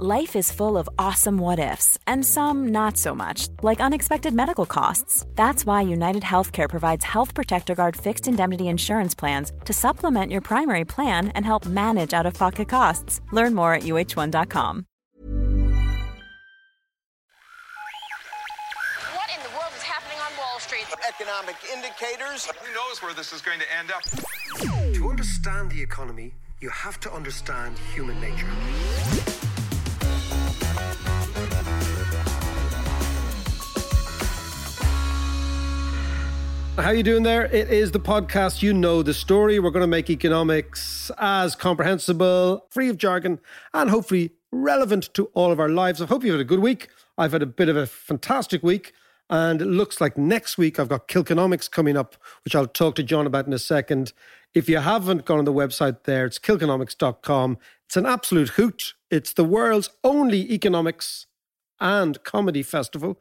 Life is full of awesome what ifs, and some not so much, like unexpected medical costs. That's why United Healthcare provides Health Protector Guard fixed indemnity insurance plans to supplement your primary plan and help manage out of pocket costs. Learn more at uh1.com. What in the world is happening on Wall Street? Economic indicators. Who knows where this is going to end up? To understand the economy, you have to understand human nature. How you doing there? It is the podcast. You know the story. We're going to make economics as comprehensible, free of jargon, and hopefully relevant to all of our lives. I hope you've had a good week. I've had a bit of a fantastic week. And it looks like next week I've got Kilkenomics coming up, which I'll talk to John about in a second. If you haven't gone on the website there, it's kilkenomics.com. It's an absolute hoot. It's the world's only economics and comedy festival.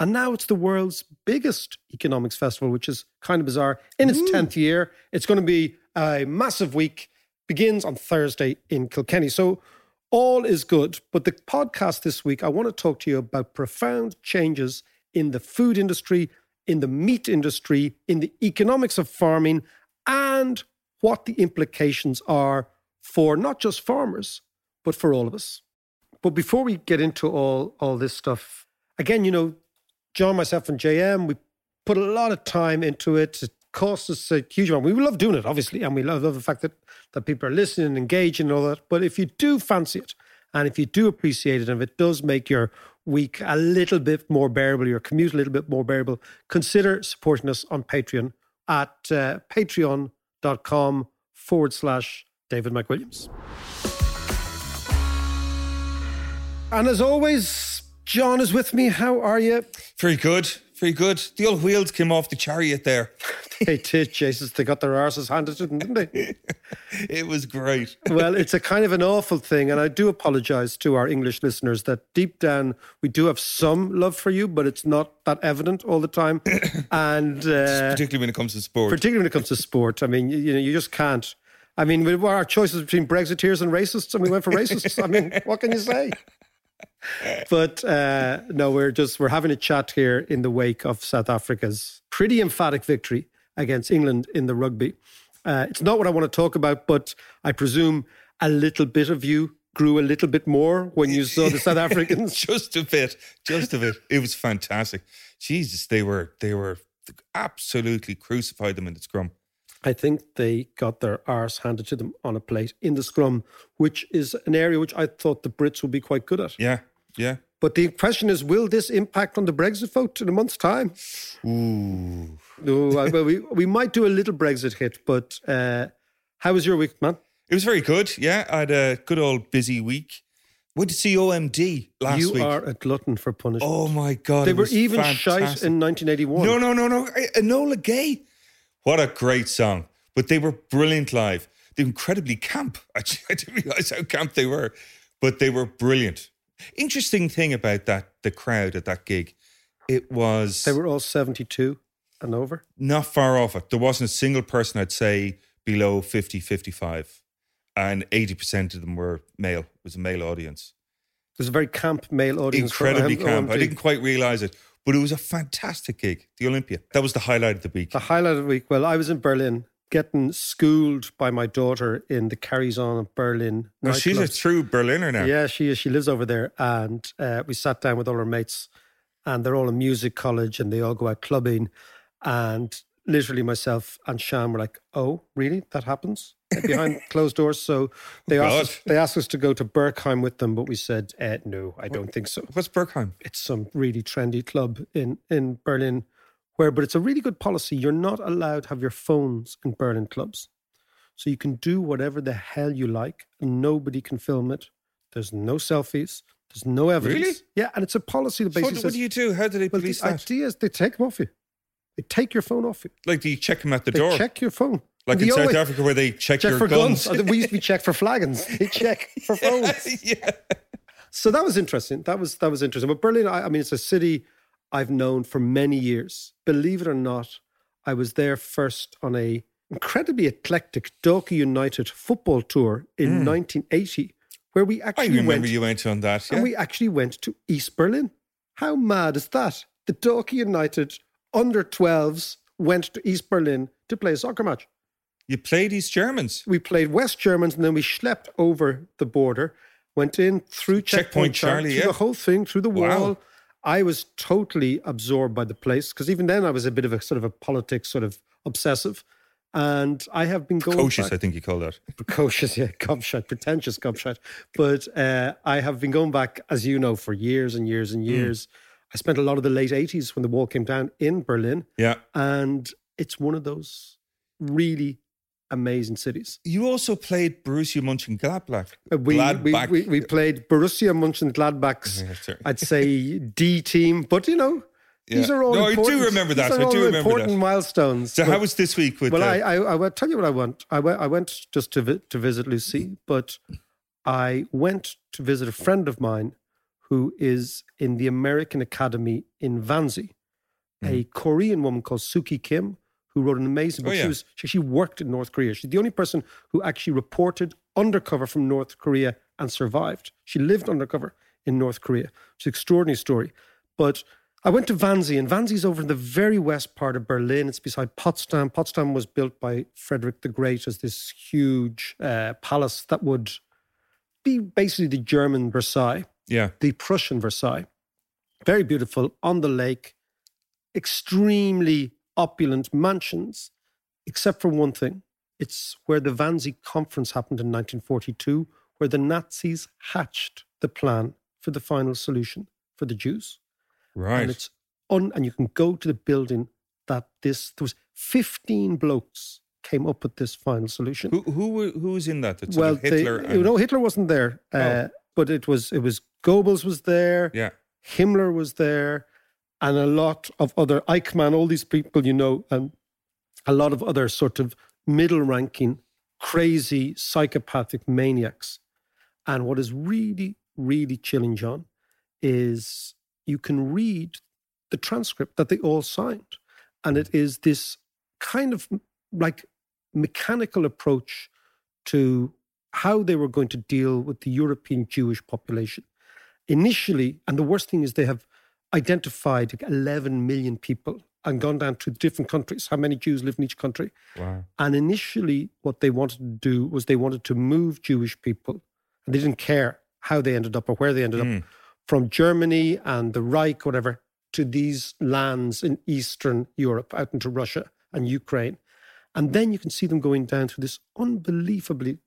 And now it's the world's biggest economics festival, which is kind of bizarre. In its mm. 10th year, it's going to be a massive week, begins on Thursday in Kilkenny. So all is good. But the podcast this week, I want to talk to you about profound changes in the food industry, in the meat industry, in the economics of farming, and what the implications are for not just farmers, but for all of us. But before we get into all, all this stuff, again, you know, John, myself, and JM, we put a lot of time into it. It costs us a huge amount. We love doing it, obviously, and we love, love the fact that, that people are listening and engaging and all that. But if you do fancy it, and if you do appreciate it, and if it does make your week a little bit more bearable, your commute a little bit more bearable, consider supporting us on Patreon at uh, patreon.com forward slash David McWilliams. And as always, John is with me. How are you? Very good, very good. The old wheels came off the chariot there. They did, Jesus. They got their arses handed to them, didn't they? It was great. well, it's a kind of an awful thing. And I do apologize to our English listeners that deep down we do have some love for you, but it's not that evident all the time. and uh, particularly when it comes to sport. particularly when it comes to sport. I mean, you, you know, you just can't. I mean, we- were our choices between Brexiteers and racists, and we went for racists. I mean, what can you say? But uh, no, we're just we're having a chat here in the wake of South Africa's pretty emphatic victory against England in the rugby. Uh, it's not what I want to talk about, but I presume a little bit of you grew a little bit more when you saw the South Africans. just a bit, just a bit. It was fantastic. Jesus, they were they were absolutely crucified them in the scrum. I think they got their arse handed to them on a plate in the scrum, which is an area which I thought the Brits would be quite good at. Yeah, yeah. But the question is, will this impact on the Brexit vote in a month's time? Ooh. No, I, well, we we might do a little Brexit hit, but uh, how was your week, man? It was very good. Yeah, I had a good old busy week. Went to see OMD last you week. are a glutton for punishment. oh my god, they were even fantastic. shite in 1981. No, no, no, no. Enola Gay. What a great song. But they were brilliant live. They're incredibly camp. Actually, I didn't realize how camp they were, but they were brilliant. Interesting thing about that, the crowd at that gig, it was They were all 72 and over. not far off it. There wasn't a single person I'd say below 50, 55. And 80% of them were male. It was a male audience. It was a very camp male audience. Incredibly um, camp. I didn't quite realize it, but it was a fantastic gig. The Olympia. That was the highlight of the week. The highlight of the week. Well, I was in Berlin getting schooled by my daughter in the Carries On of Berlin. Well, she's a true Berliner now. Yeah, she is. She lives over there. And uh, we sat down with all her mates, and they're all in music college and they all go out clubbing. And literally, myself and Shan were like, oh, really? That happens behind closed doors? So they, Oh, asked us, they asked us to go to Berghain with them, but we said, uh, no, I don't think so. What's Berghain? It's some really trendy club in, in Berlin where, but it's a really good policy. You're not allowed to have your phones in Berlin clubs. So you can do whatever the hell you like and nobody can film it. There's no selfies. There's no evidence. Really? Yeah, and it's a policy that So basically what, says what do you do? How do they well, police the that? idea is they take them off you. They take your phone off you. Like, do you check them at the door. They door? check your phone. Like The in South only- Africa where they check, Check your for guns. guns. we used to be checked for flagons. They check for phones. yeah. So that was interesting. That was that was interesting. But Berlin, I, I mean, it's a city I've known for many years. Believe it or not, I was there first on a incredibly eclectic Dalkey United football tour in 1980, where we Hmm. I actually remember went you went on that. Yeah. and we actually went to East Berlin. How mad is that? The Dalkey United under 12s went to East Berlin to play a soccer match. You played East Germans. We played West Germans and then we schlepped over the border, went in through Checkpoint Checkpoint, Charlie, Charlie, yeah. through the whole thing, through the Wow. wall. I was totally absorbed by the place because even then I was a bit of a sort of a politics sort of obsessive. And I have been going Precocious, back- I think you call that. precocious, yeah, gobshite, pretentious gobshite. But uh, I have been going back, as you know, for years and years and years. I spent a lot of the late 80s when the wall came down in Berlin. Yeah. And it's one of those really amazing cities. You also played Borussia Mönchengladbach. Uh, We, we, Gladbach. we, we played Borussia Mönchengladbach's, Yeah. I'd say, D team. But, you know, these are all No, I do remember that. These are I all do remember important that. milestones. so But- how was this week with well, the, I, I, I will tell you what I went. I went, I went just to vi- to visit Lucy, but I went to visit a friend of mine who is in the American Academy in Wannsee, a Korean woman called Suki Kim, who wrote an amazing book. Oh, yeah. She was she worked in North Korea. She's the only person who actually reported undercover from North Korea and survived. She lived undercover in North Korea. It's an extraordinary story. But I went to Wannsee, and Wannsee's over in the very west part of Berlin. It's beside Potsdam. Potsdam was built by Frederick the Great as this huge uh, palace that would be basically the German Versailles yeah. the Prussian Versailles. Very beautiful on the lake, extremely opulent mansions, except for one thing. It's where the Wannsee Conference happened in 1942, where the Nazis hatched the plan for the final solution for the Jews. Right. And it's un, and you can go to the building that this there was 15 blokes came up with this final solution who who who was in that? That's well, Hitler. they, and- no, Hitler wasn't there, uh, Oh. but it was it was Goebbels was there, yeah. Himmler was there, and a lot of other Eichmann, all these people you know, and a lot of other sort of middle-ranking, crazy, psychopathic maniacs. And what is really, really chilling, John, is you can read the transcript that they all signed, and it is this kind of like mechanical approach to how they were going to deal with the European Jewish population. Initially, and the worst thing is they have identified 11 million people and gone down to different countries, how many Jews live in each country. Wow. And initially, what they wanted to do was they wanted to move Jewish people, and they didn't care how they ended up or where they ended up, hmm. from Germany and the Reich, whatever, to these lands in Eastern Europe, out into Russia and Ukraine. And then you can see them going down through this unbelievably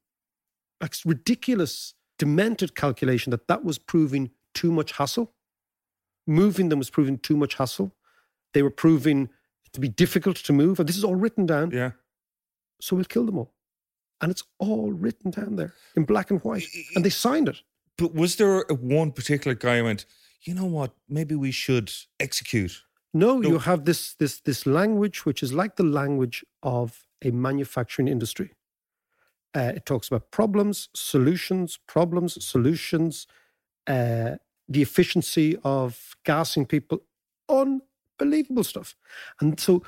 like, ridiculous, demented calculation that that was proving too much hassle. Moving them was proving too much hassle. They were proving to be difficult to move. And this is all written down. Yeah. So we'll kill them all. And it's all written down there in black and white. And they signed it. But was there a, one particular guy who went, you know what? Maybe we should execute. No, No. you have this this this language which is like the language of a manufacturing industry. Uh, it talks about problems, solutions, problems, solutions, uh, the efficiency of gassing people, unbelievable stuff. And so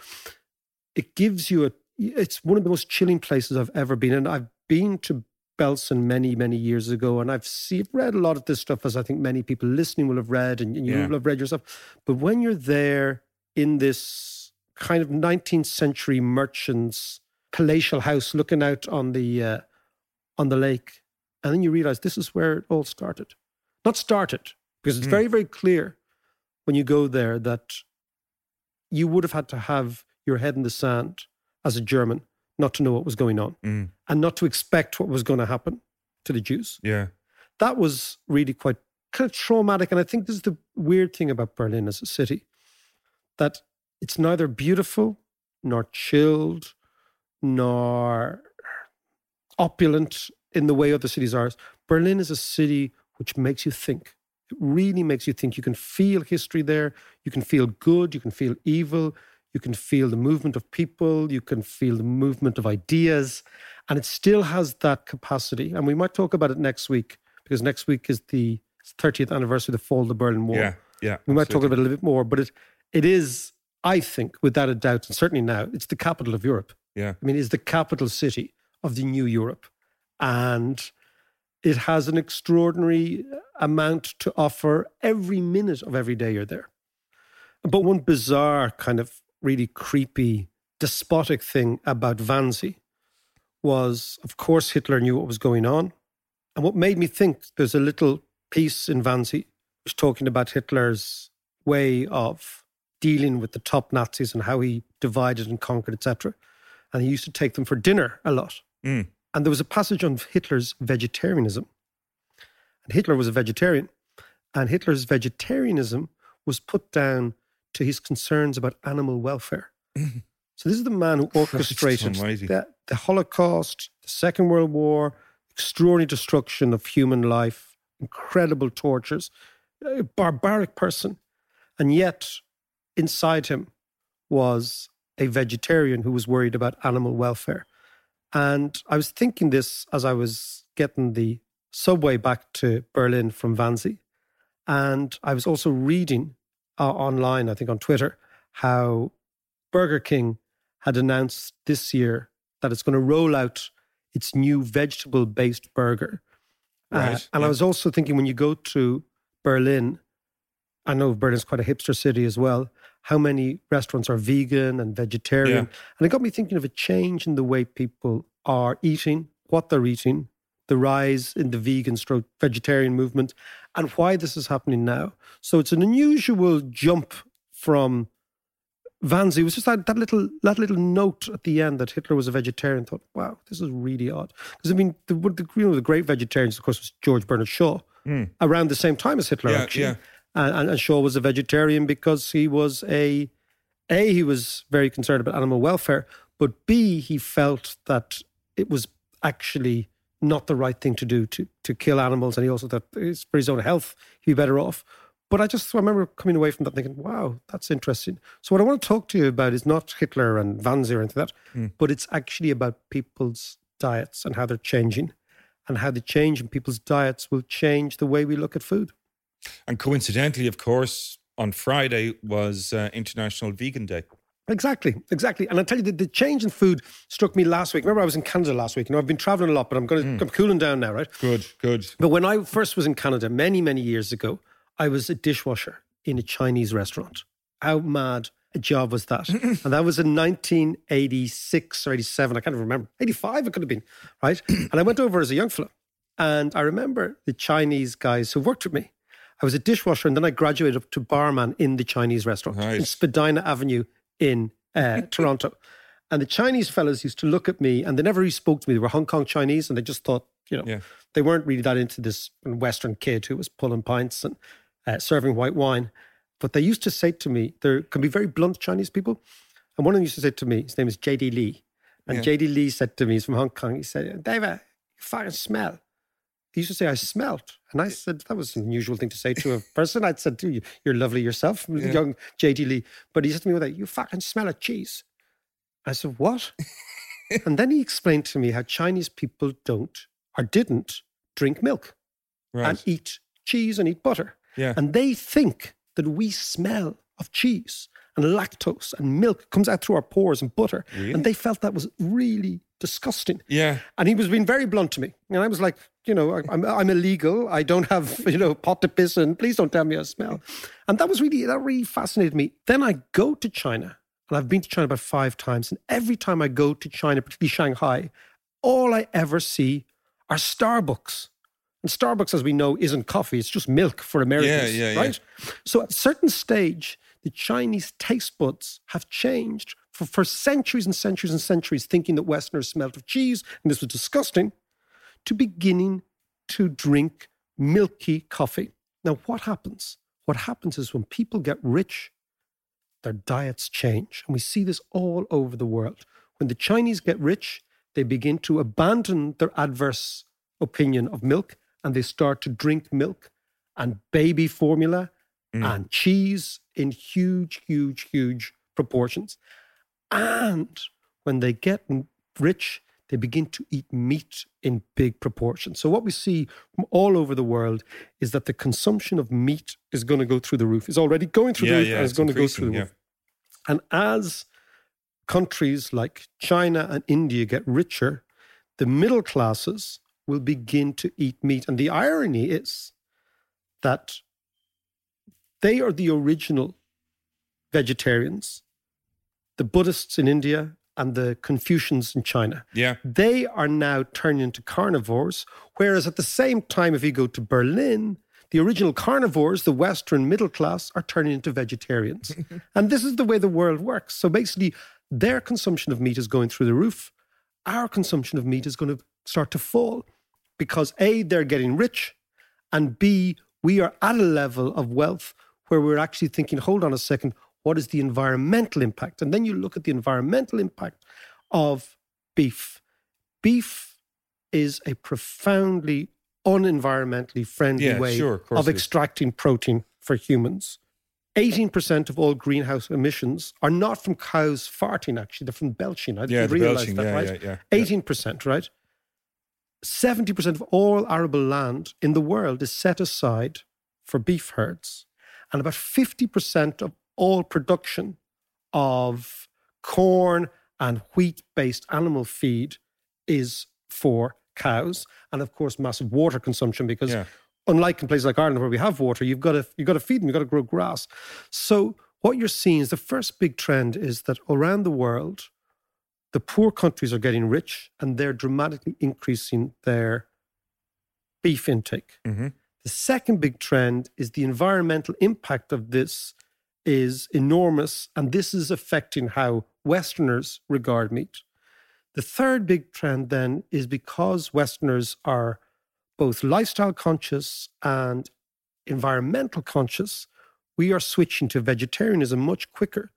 it gives you a. It's one of the most chilling places I've ever been, and I've been to Belsen many, many years ago, and I've seen, read a lot of this stuff, as I think many people listening will have read, and you Yeah. will have read yourself. But when you're there in this kind of 19th century merchant's palatial house, looking out on the uh, on the lake, and then you realize this is where it all started. Not started, because it's very, very clear when you go there that you would have had to have your head in the sand as a German not to know what was going on Mm. and not to expect what was going to happen to the Jews. Yeah. That was really quite kind of traumatic. And I think this is the weird thing about Berlin as a city that it's neither beautiful nor chilled nor opulent in the way other cities are. Berlin is a city which makes you think. Really makes you think. You can feel history there. You can feel good. You can feel evil. You can feel the movement of people. You can feel the movement of ideas. And it still has that capacity. And we might talk about it next week because next week is the 30th anniversary of the fall of the Berlin Wall. Yeah, yeah. We might talk about it a little bit more, but it it is, I think, without a doubt, and certainly now, it's the capital of Europe. Yeah. I mean, it's the capital city of the new Europe. And it has an extraordinary amount to offer every minute of every day you're there. But one bizarre, kind of really creepy, despotic thing about Wannsee was, of course, Hitler knew what was going on. And what made me think there's a little piece in Wannsee talking about Hitler's way of dealing with the top Nazis and how he divided and conquered, etc. And he used to take them for dinner a lot. Mm. And there was a passage on Hitler's vegetarianism. And Hitler was a vegetarian. And Hitler's vegetarianism was put down to his concerns about animal welfare. so this is the man who orchestrated the, the Holocaust, the Second World War, extraordinary destruction of human life, incredible tortures, a barbaric person. And yet, inside him was a vegetarian who was worried about animal welfare. And I was thinking this as I was getting the subway back to Berlin from Wannsee. And I was also reading uh, online, I think on Twitter, how Burger King had announced this year that it's going to roll out its new vegetable based burger. Uh, Right, and I was also thinking when you go to Berlin, I know Berlin's quite a hipster city as well, how many restaurants are vegan and vegetarian. And it got me thinking of a change in the way people are eating, what they're eating, the rise in the vegan stroke vegetarian movement, and why this is happening now. So it's an unusual jump from Wannsee. It was just that, that little that little note at the end that Hitler was a vegetarian. Thought, wow, this is really odd. Because I mean, the, the you know the great vegetarians, of course, was George Bernard Shaw, hmm. around the same time as Hitler. Yeah, actually. yeah. And, and, and Shaw was a vegetarian because he was a a he was very concerned about animal welfare, but b he felt that it was actually not the right thing to do to to kill animals, and he also thought it's for his own health he'd be better off. But I just I remember coming away from that thinking, wow, that's interesting. So what I want to talk to you about is not Hitler and Wannsee or anything like that, hmm. but it's actually about people's diets and how they're changing, and how the change in people's diets will change the way we look at food. And coincidentally, of course, on Friday was uh, International Vegan Day. Exactly, exactly. And I tell you, the, the change in food struck me last week. Remember, I was in Canada last week. You know, I've been traveling a lot, but I'm going to, I'm cooling down now, right? Good, good. But when I first was in Canada many, many years ago, I was a dishwasher in a Chinese restaurant. How mad a job was that? and that was in 1986 or 87. I can't even remember. 85 it could have been, right? and I went over as a young fellow. And I remember the Chinese guys who worked with me. I was a dishwasher and then I graduated up to barman in the Chinese restaurant in Spadina Avenue in uh, Toronto. And the Chinese fellas used to look at me and they never really spoke to me. They were Hong Kong Chinese and they just thought, you know, Yeah. they weren't really that into this Western kid who was pulling pints and uh, serving white wine. But they used to say to me, there can be very blunt Chinese people. And one of them used to say to me, his name is JD Lee. And JD Lee said to me, he's from Hong Kong, he said, David, you fucking smell. He used to say, I smelt. And I said, that was an unusual thing to say to a person. I'd said, to you, you're lovely yourself, young JD Lee. But he said to me with that, you fucking smell of cheese. I said, what? and then he explained to me how Chinese people don't or didn't drink milk Right. and eat cheese and eat butter. Yeah. And they think that we smell of cheese and lactose and milk comes out through our pores and butter. And they felt that was really disgusting. yeah. And he was being very blunt to me. And I was like, you know, I'm, I'm illegal. I don't have, you know, pot to piss in. Please don't tell me I smell. And that was really, that really fascinated me. Then I go to China and I've been to China about five times. And every time I go to China, particularly Shanghai, all I ever see are Starbucks. And Starbucks, as we know, isn't coffee. It's just milk for Americans, yeah, yeah. right? So at a certain stage, the Chinese taste buds have changed for, for centuries and centuries and centuries, thinking that Westerners smelled of cheese, and this was disgusting, to beginning to drink milky coffee. Now, what happens? What happens is when people get rich, their diets change. And we see this all over the world. When the Chinese get rich, they begin to abandon their adverse opinion of milk and they start to drink milk and baby formula mm. and cheese in huge, huge, huge proportions. And when they get rich, they begin to eat meat in big proportions. So, what we see from all over the world is that the consumption of meat is going to go through the roof. It's already going through Yeah, the roof yeah, and it's it's going to go through the roof. And as countries like China and India get richer, the middle classes will begin to eat meat. And the irony is that they are the original vegetarians, the Buddhists in India and the Confucians in China. Yeah. They are now turning into carnivores, whereas at the same time, if you go to Berlin, the original carnivores, the Western middle class, are turning into vegetarians. and this is the way the world works. So basically, their consumption of meat is going through the roof. Our consumption of meat is going to start to fall because A, they're getting rich, and B, we are at a level of wealth where we're actually thinking, hold on a second, what is the environmental impact? And then you look at the environmental impact of beef. Beef is a profoundly unenvironmentally friendly Yeah, way sure, of of extracting protein for humans. 18% of all greenhouse emissions are not from cows farting, actually. They're from belching. I didn't the realize belching, that, yeah, right? yeah, yeah, yeah. 18%, right? 70% of all arable land in the world is set aside for beef herds. And about 50% of all production of corn and wheat based animal feed is for cows. And of course, massive water consumption because Yeah. unlike in places like Ireland where we have water, you've got to you've got to feed them, you've got to grow grass. So what you're seeing is the first big trend is that around the world, the poor countries are getting rich and they're dramatically increasing their beef intake. Mhm. The second big trend is the environmental impact of this is enormous, and this is affecting how Westerners regard meat. The third big trend then is because Westerners are both lifestyle conscious and environmental conscious, we are switching to vegetarianism much quicker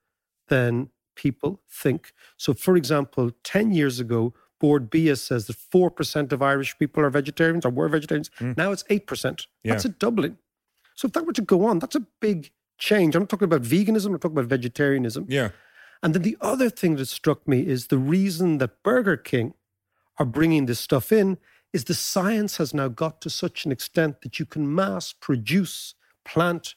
than people think. So, for example, 10 years ago, Bord Bia says that 4% of Irish people are vegetarians or were vegetarians. Mm. Now it's 8%. That's a doubling. So, if that were to go on, that's a big change. I'm not talking about veganism, I'm talking about vegetarianism. Yeah. And then the other thing that struck me is the reason that Burger King are bringing this stuff in is the science has now got to such an extent that you can mass produce plant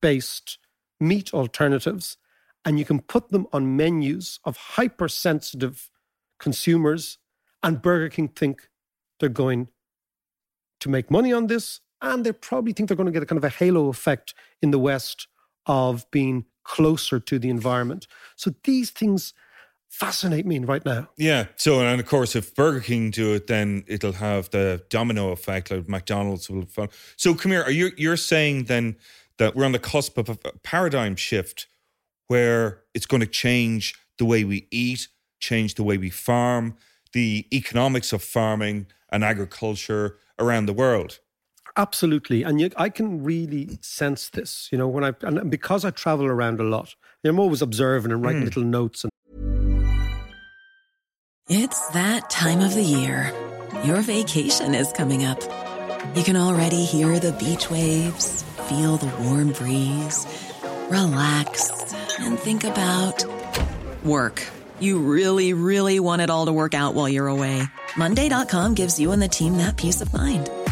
based meat alternatives and you can put them on menus of hypersensitive consumers. And Burger King think they're going to make money on this. And they probably think they're going to get a kind of a halo effect in the West of being closer to the environment. So these things fascinate me right now. Yeah. So, and of course, if Burger King do it, then it'll have the domino effect. Like McDonald's will follow. So, come here. Are you you're saying then that we're on the cusp of a paradigm shift where it's going to change the way we eat, change the way we farm, the economics of farming and agriculture around the world? Absolutely, and you, I can really sense this. You know, when I and because I travel around a lot, I'm always observing and writing hmm. little notes. And It's that time of the year. Your vacation is coming up. You can already hear the beach waves, feel the warm breeze, relax, and think about work. You really, really want it all to work out while you're away. Monday.com gives you and the team that peace of mind.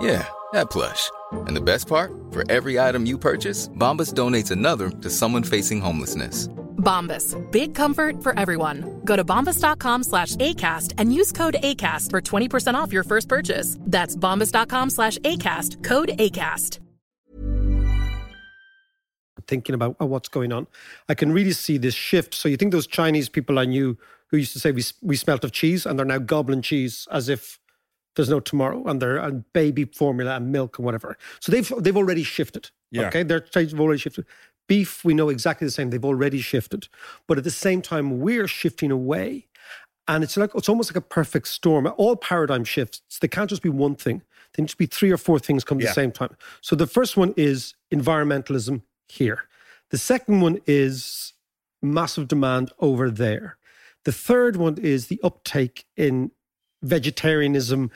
Yeah, that plush. And the best part? For every item you purchase, Bombas donates another to someone facing homelessness. Bombas. Big comfort for everyone. Go to bombas.com slash ACAST and use code ACAST for 20% off your first purchase. That's bombas.com slash ACAST. Code ACAST. Thinking about uh, what's going on, I can really see this shift. So you think those Chinese people I knew who used to say we, we smelt of cheese and they're now gobbling cheese as if there's no tomorrow and they're and baby formula and milk and whatever. So they've they've already shifted. Yeah. Okay. Their tastes have already shifted. Beef, we know exactly the same. They've already shifted. But at the same time, we're shifting away. And it's like it's almost like a perfect storm. All paradigm shifts. They can't just be one thing. They need to be three or four things come at Yeah. the same time. So the first one is environmentalism here. The second one is massive demand over there. The third one is the uptake in vegetarianism,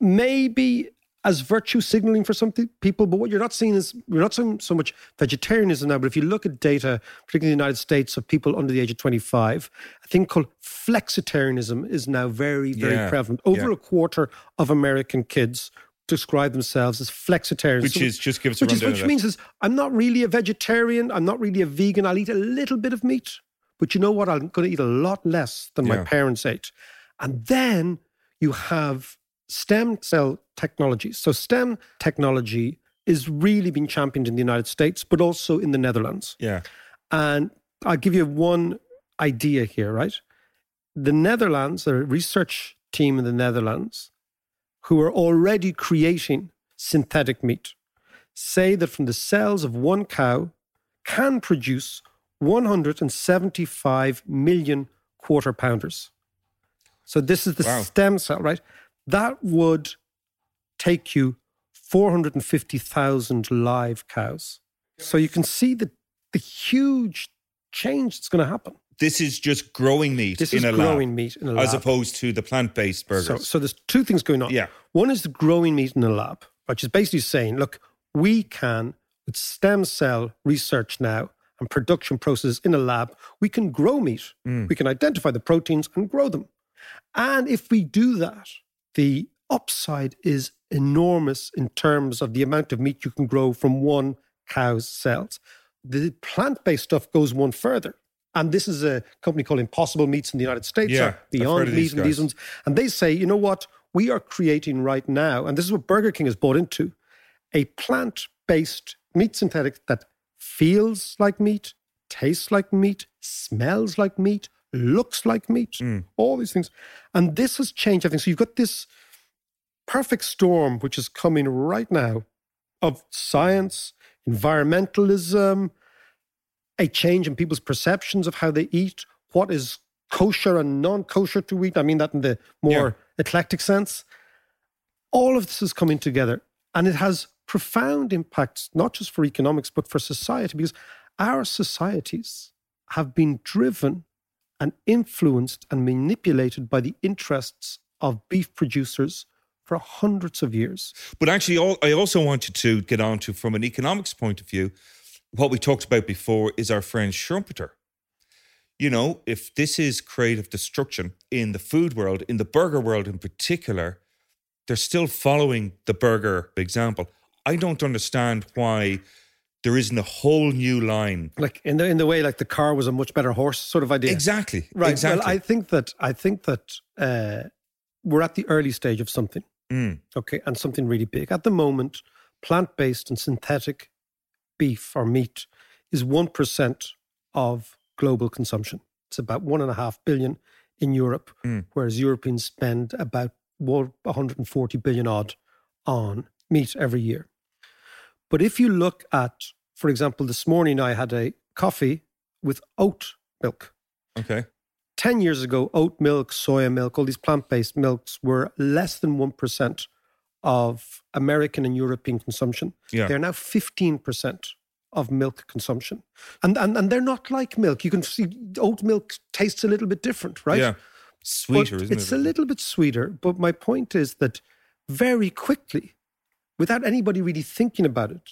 maybe as virtue signaling for some people, but what you're not seeing is you're not seeing so much vegetarianism now. But if you look at data, particularly in the United States, of people under the age of 25, a thing called flexitarianism is now very, very Yeah, prevalent. Over yeah. a quarter of American kids describe themselves as flexitarians. Which is- just give us a which is, which means is I'm not really a vegetarian. I'm not really a vegan. I'll eat a little bit of meat, but you know what? I'm going to eat a lot less than my parents ate. And then you have stem cell technology. So STEM technology is really being championed in the United States, but also in the Netherlands. Yeah. And I'll give you one idea here, right? The Netherlands, a research team in the Netherlands, who are already creating synthetic meat, say that from the cells of one cow can produce 175 million quarter pounders. So this is the Wow. stem cell, right? That would take you 450,000 live cows. So you can see the, the huge change that's going to happen. This is just growing meat This in is a growing lab, meat in a as opposed to the plant-based burgers. So, so there's two things going on. Yeah. One is the growing meat in a lab, which is basically saying, look, we can, with stem cell research now and production processes in a lab, we can grow meat. Mm. We can identify the proteins and grow them. And if we do that, the upside is enormous in terms of the amount of meat you can grow from one cow's cells. The plant based stuff goes one further. And this is a company called Impossible Meats in the United States, Yeah, or I've heard Beyond Meat these and these ones. And they say, you know what? We are creating right now, and this is what Burger King has bought into a plant based meat synthetic that feels like meat, tastes like meat, smells like meat, looks like meat, Mm. all these things. And this has changed everything. So you've got this perfect storm which is coming right now of science, environmentalism, a change in people's perceptions of how they eat, what is kosher and non kosher to eat. I mean that in the more eclectic sense. All of this is coming together and it has profound impacts, not just for economics, but for society, because our societies have been driven and influenced and manipulated by the interests of beef producers for hundreds of years. But actually, I also wanted to get on to, from an economics point of view, what we talked about before is our friend Schumpeter. You know, if this is creative destruction in the food world, in the burger world in particular, they're still following the burger example. I don't understand why there isn't a whole new line. Like in the in the way like the car was a much better horse sort of idea. Exactly. Right. Exactly. Well, I think that I think that uh, we're at the early stage of something. Mm. Okay, and something really big. At the moment, plant-based and synthetic beef or meat is one percent of global consumption. It's about one and a half billion in Europe, Mm. whereas Europeans spend about 140 billion odd on meat every year. But if you look at, for example, this morning I had a coffee with oat milk. Okay. 10 years ago, oat milk, soya milk, all these plant based milks were less than 1% of American and European consumption. Yeah. They're now 15% of milk consumption. And, and, and they're not like milk. You can see oat milk tastes a little bit different, right? Yeah. Sweeter, But isn't it's it? a little bit sweeter. But my point is that very quickly, without anybody really thinking about it,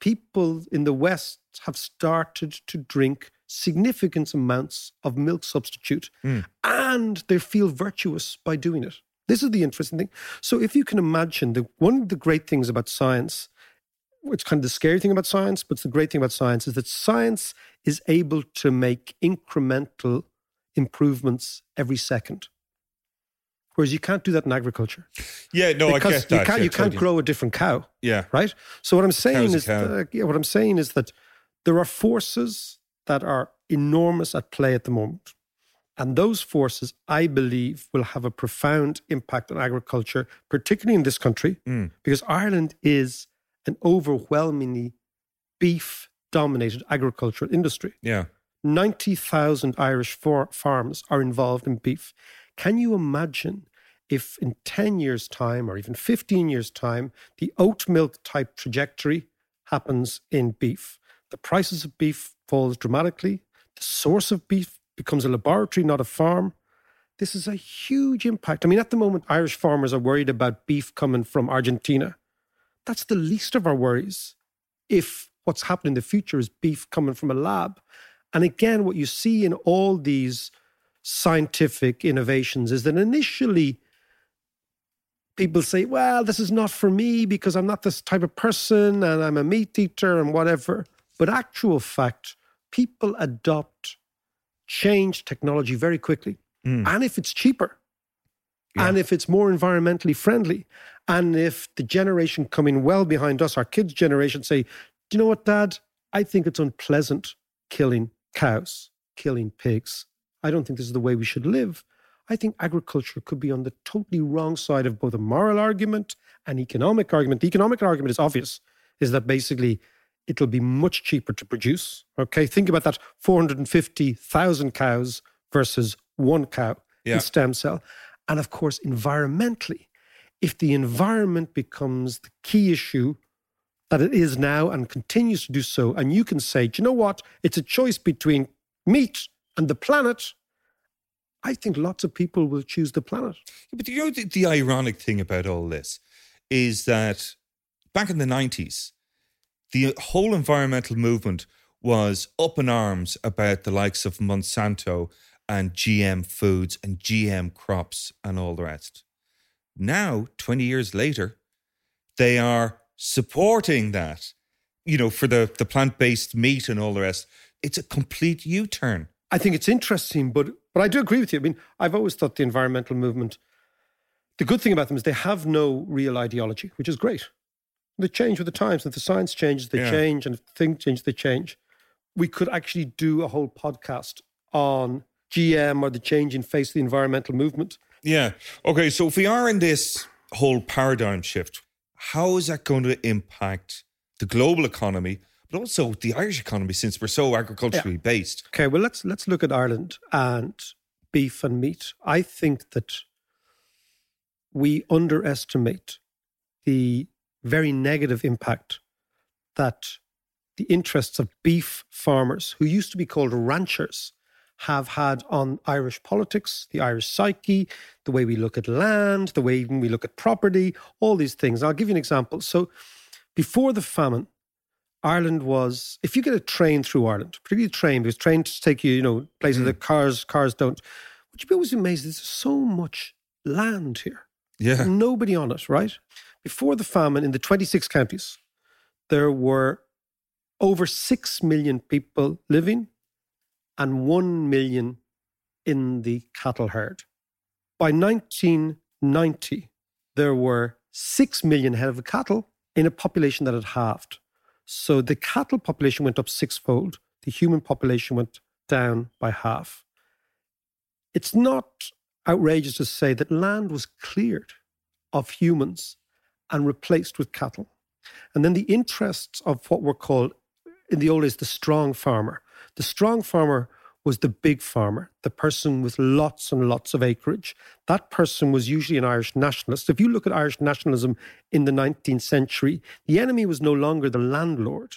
people in the West have started to drink significant amounts of milk substitute Mm. and they feel virtuous by doing it. This is the interesting thing. So, if you can imagine, the, one of the great things about science, it's kind of the scary thing about science, but it's the great thing about science is that science is able to make incremental improvements every second. Whereas you can't do that in agriculture. Yeah, no, because I get that. You can't, yeah, you can't totally. grow a different cow. Yeah. Right. So what I'm saying Cow's is, uh, yeah, what I'm saying is that there are forces that are enormous at play at the moment, and those forces, I believe, will have a profound impact on agriculture, particularly in this country, Mm. because Ireland is an overwhelmingly beef-dominated agricultural industry. Yeah. 90,000 Irish for- farms are involved in beef. Can you imagine if in 10 years' time or even 15 years' time, the oat milk type trajectory happens in beef? The prices of beef falls dramatically. The source of beef becomes a laboratory, not a farm. This is a huge impact. I mean, at the moment, Irish farmers are worried about beef coming from Argentina. That's the least of our worries if what's happening in the future is beef coming from a lab. And again, what you see in all these scientific innovations is that initially people say, well, this is not for me because I'm not this type of person and I'm a meat eater and whatever. But actual fact, people adopt change technology very quickly. Mm. And if it's cheaper, and if it's more environmentally friendly, and if the generation coming well behind us, our kids' generation, say, Do you know what, Dad? I think it's unpleasant killing cows, killing pigs. I don't think this is the way we should live. I think agriculture could be on the totally wrong side of both a moral argument and economic argument. The economic argument is obvious, is that basically it'll be much cheaper to produce. Okay, think about that 450,000 cows versus one cow Yeah. in stem cell. And of course, environmentally, if the environment becomes the key issue that it is now and continues to do so, and you can say, do you know what? It's a choice between meat and the planet. I think lots of people will choose the planet. But you know the, the ironic thing about all this is that back in the 90s, the whole environmental movement was up in arms about the likes of Monsanto and GM foods and GM crops and all the rest. Now, 20 years later, they are supporting that, you know, for the, the plant based meat and all the rest. It's a complete U turn. I think it's interesting, but but I do agree with you. I mean, I've always thought the environmental movement, the good thing about them is they have no real ideology, which is great. They change with the times. If the science changes, they Yeah. change, and if things change, they change. We could actually do a whole podcast on GM or the change in face of the environmental movement. Yeah. Okay. So if we are in this whole paradigm shift, how is that going to impact the global economy, but also the Irish economy since we're so agriculturally based? Okay, well let's let's look at Ireland and beef and meat. I think that we underestimate the very negative impact that the interests of beef farmers, who used to be called ranchers, have had on Irish politics, the Irish psyche, the way we look at land, the way even we look at property, all these things. I'll give you an example. So before the famine, Ireland was, if you get a train through Ireland, particularly a train, because trains take you, you know, places that mm-hmm. cars cars don't, would you be always amazed? There's so much land here. Yeah. Nobody on it, right? Before the famine in the 26 counties, there were over 6 million people living and 1 million in the cattle herd. By 1990, there were 6 million head of cattle in a population that had halved. So the cattle population went up sixfold, the human population went down by half. It's not outrageous to say that land was cleared of humans and replaced with cattle. And then the interests of what were called in the old days the strong farmer. The strong farmer was the big farmer, the person with lots and lots of acreage. That person was usually an Irish nationalist. If you look at Irish nationalism in the 19th century, the enemy was no longer the landlord,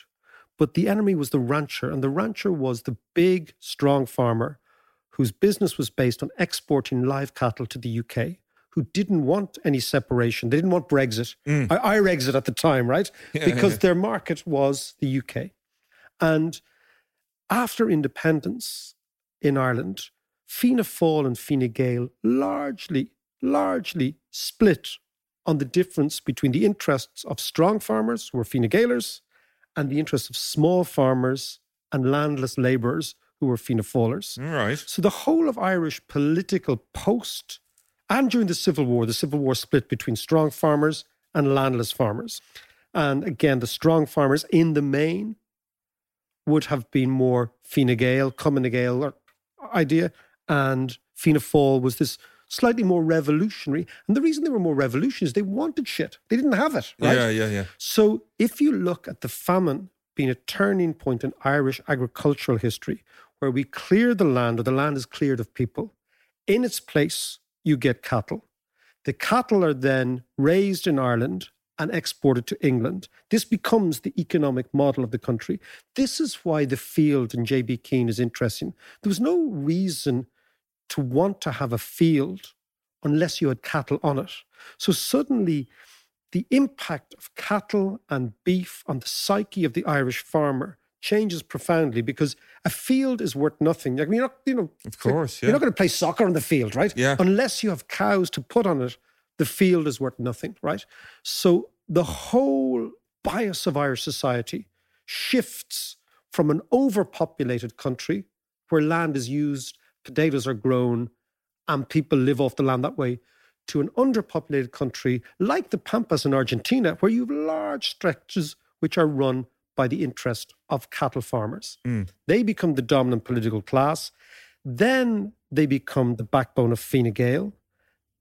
but the enemy was the rancher. And the rancher was the big, strong farmer whose business was based on exporting live cattle to the UK, who didn't want any separation. They didn't want Brexit, Mm. I, Brexit at the time, right? Yeah, because yeah. their market was the UK. And after independence in Ireland, Fianna Fáil and Fine Gael largely, largely split on the difference between the interests of strong farmers, who were Fine Gaelers, and the interests of small farmers and landless labourers, who were Fianna Fáilers. Right. So the whole of Irish political post and during the Civil War, the Civil War split between strong farmers and landless farmers. And again, the strong farmers in the main would have been more Fine Gael, Cumann Gael idea, and Fianna Fáil was this slightly more revolutionary. And the reason they were more revolutionary is they wanted shit. They didn't have it. Right? Yeah, yeah, yeah. So if you look at the famine being a turning point in Irish agricultural history, where we clear the land or the land is cleared of people, in its place, you get cattle. The cattle are then raised in Ireland and exported to England. This becomes the economic model of the country. This is why the field in J.B. Keane is interesting. There was no reason to want to have a field unless you had cattle on it. So suddenly, the impact of cattle and beef on the psyche of the Irish farmer changes profoundly because a field is worth nothing. I mean, you're not, you know, of course, yeah. you're not going to play soccer on the field, right? Yeah. Unless you have cows to put on it, the field is worth nothing, right? So the whole bias of Irish society shifts from an overpopulated country where land is used, potatoes are grown, and people live off the land that way, to an underpopulated country like the Pampas in Argentina, where you have large stretches which are run by the interest of cattle farmers. Mm. They become the dominant political class. Then they become the backbone of Fine Gael.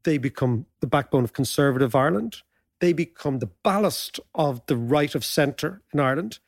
They become the backbone of conservative Ireland. They become the ballast of the right of centre in Ireland.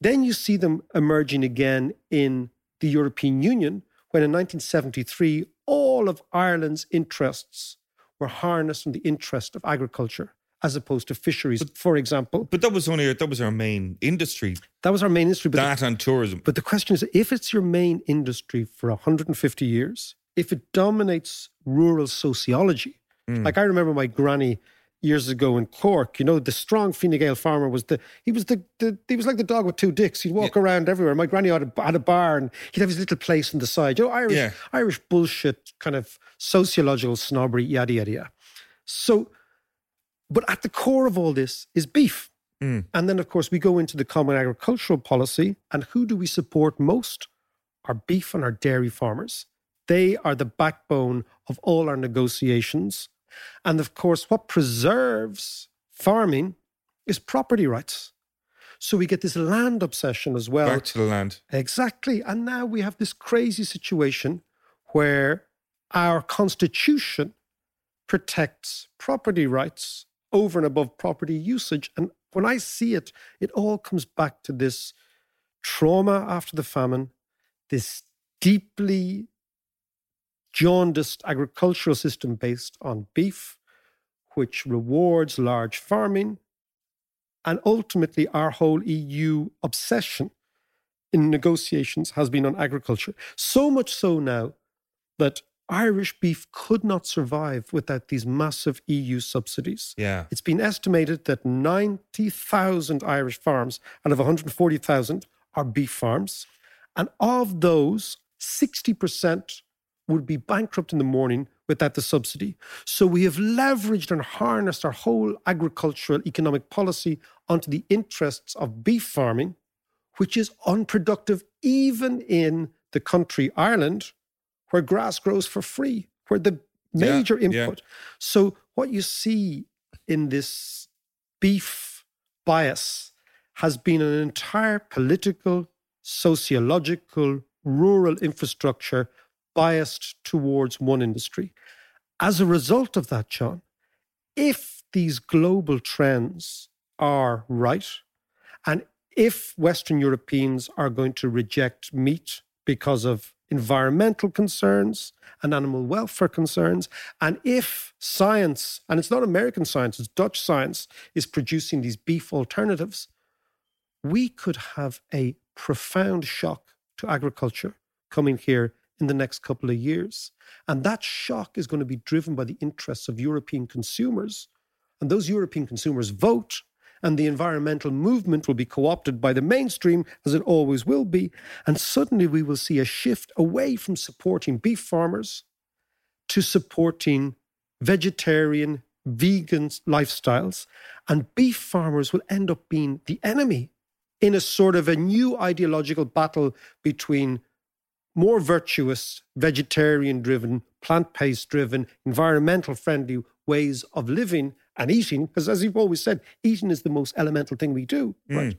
Then you see them emerging again in the European Union when in 1973 all of Ireland's interests were harnessed in the interest of agriculture as opposed to fisheries, for example. But that was only that was our main industry. That was our main industry. But that the, and tourism. But the question is, if it's your main industry for 150 years, if it dominates rural sociology, Mm. like I remember my granny years ago in Cork, you know, the strong Fine Gael farmer was the he was the, the he was like the dog with two dicks. He'd walk around everywhere. My granny had a, had a bar and he'd have his little place on the side. You know, Irish Yeah. Irish bullshit, kind of sociological snobbery, yada yada yada. So, but at the core of all this is beef. Mm. And then, of course, we go into the common agricultural policy. And who do we support most? Our beef and our dairy farmers. They are the backbone of all our negotiations. And of course, what preserves farming is property rights. So we get this land obsession as well. Back to the land. Exactly. And now we have this crazy situation where our constitution protects property rights over and above property usage. And when I see it, it all comes back to this trauma after the famine, this deeply jaundiced agricultural system based on beef, which rewards large farming, and ultimately our whole EU obsession in negotiations has been on agriculture. So much so now that Irish beef could not survive without these massive EU subsidies. Yeah. It's been estimated that 90,000 Irish farms out of 140,000 are beef farms. And of those, 60% would be bankrupt in the morning without the subsidy. So we have leveraged and harnessed our whole agricultural economic policy onto the interests of beef farming, which is unproductive even in the country Ireland, where grass grows for free, where the major yeah. input. So what you see in this beef bias has been an entire political, sociological, rural infrastructure biased towards one industry. As a result of that, John, if these global trends are right, and if Western Europeans are going to reject meat because of environmental concerns and animal welfare concerns, and if science, and it's not American science, it's Dutch science, is producing these beef alternatives, we could have a profound shock to agriculture coming here in the next couple of years. And that shock is going to be driven by the interests of European consumers. And those European consumers vote, and the environmental movement will be co opted by the mainstream, as it always will be. And suddenly we will see a shift away from supporting beef farmers to supporting vegetarian, vegan lifestyles, and beef farmers will end up being the enemy in a sort of a new ideological battle between more virtuous, vegetarian driven, plant based driven, environmental friendly ways of living and eating. Because as you've always said, eating is the most elemental thing we do, Mm. right?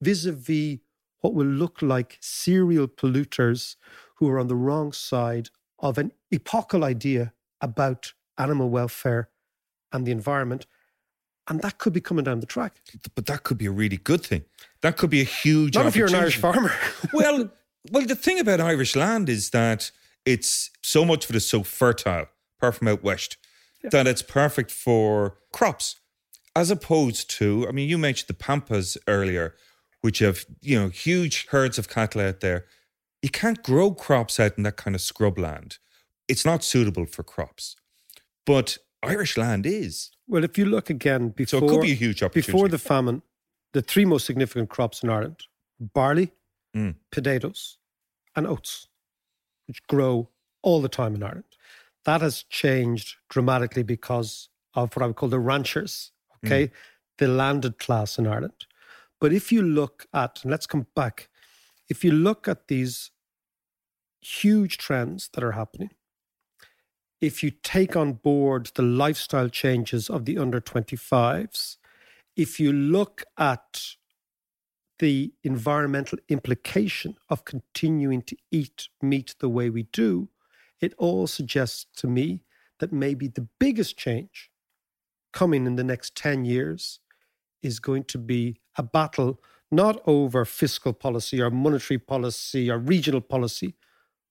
Vis a vis what will look like serial polluters who are on the wrong side of an epochal idea about animal welfare and the environment. And that could be coming down the track. But that could be a really good thing. That could be a huge Not if you're an Irish farmer. well, well, the thing about Irish land is that it's so much of it is so fertile, apart from out west, that it's perfect for crops, as opposed to. I mean, you mentioned the pampas earlier, which have you know huge herds of cattle out there. You can't grow crops out in that kind of scrub land. It's not suitable for crops, but Irish land is. Well, if you look again before, So it could be a huge opportunity. Before the famine, the three most significant crops in Ireland barley, Mm. potatoes, and oats, which grow all the time in Ireland. That has changed dramatically because of what I would call the ranchers, okay, the landed class in Ireland. But if you look at, and let's come back, if you look at these huge trends that are happening, if you take on board the lifestyle changes of the under 25s, if you look at the environmental implication of continuing to eat meat the way we do, it all suggests to me that maybe the biggest change coming in the next 10 years is going to be a battle not over fiscal policy or monetary policy or regional policy,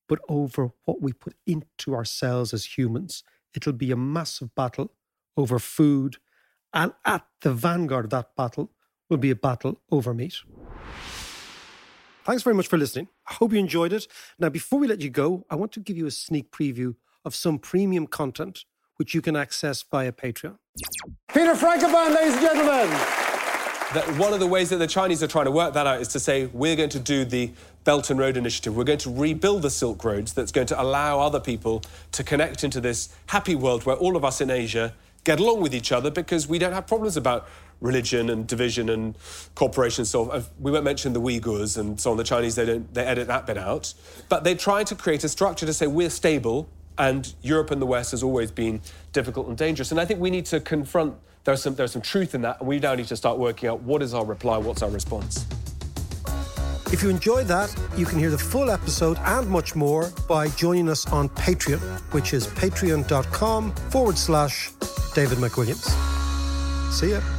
but over what we put into ourselves as humans. It'll be a massive battle over food. And at the vanguard of that battle will be a battle over meat. Thanks very much for listening. I hope you enjoyed it. Now, before we let you go, I want to give you a sneak preview of some premium content which you can access via Patreon. Peter Frankopan, ladies and gentlemen. that one of the ways that the Chinese are trying to work that out is to say we're going to do the Belt and Road Initiative. We're going to rebuild the Silk Roads that's going to allow other people to connect into this happy world where all of us in Asia get along with each other because we don't have problems about religion and division and cooperation and so. We won't mention the Uyghurs and so on. The Chinese, they don't, they edit that bit out. But they try to create a structure to say we're stable and Europe and the West has always been difficult and dangerous. And I think we need to confront there's some there's some truth in that, and we now need to start working out what is our reply, what's our response. If you enjoyed that, you can hear the full episode and much more by joining us on Patreon, which is patreon.com forward slash David McWilliams. See ya.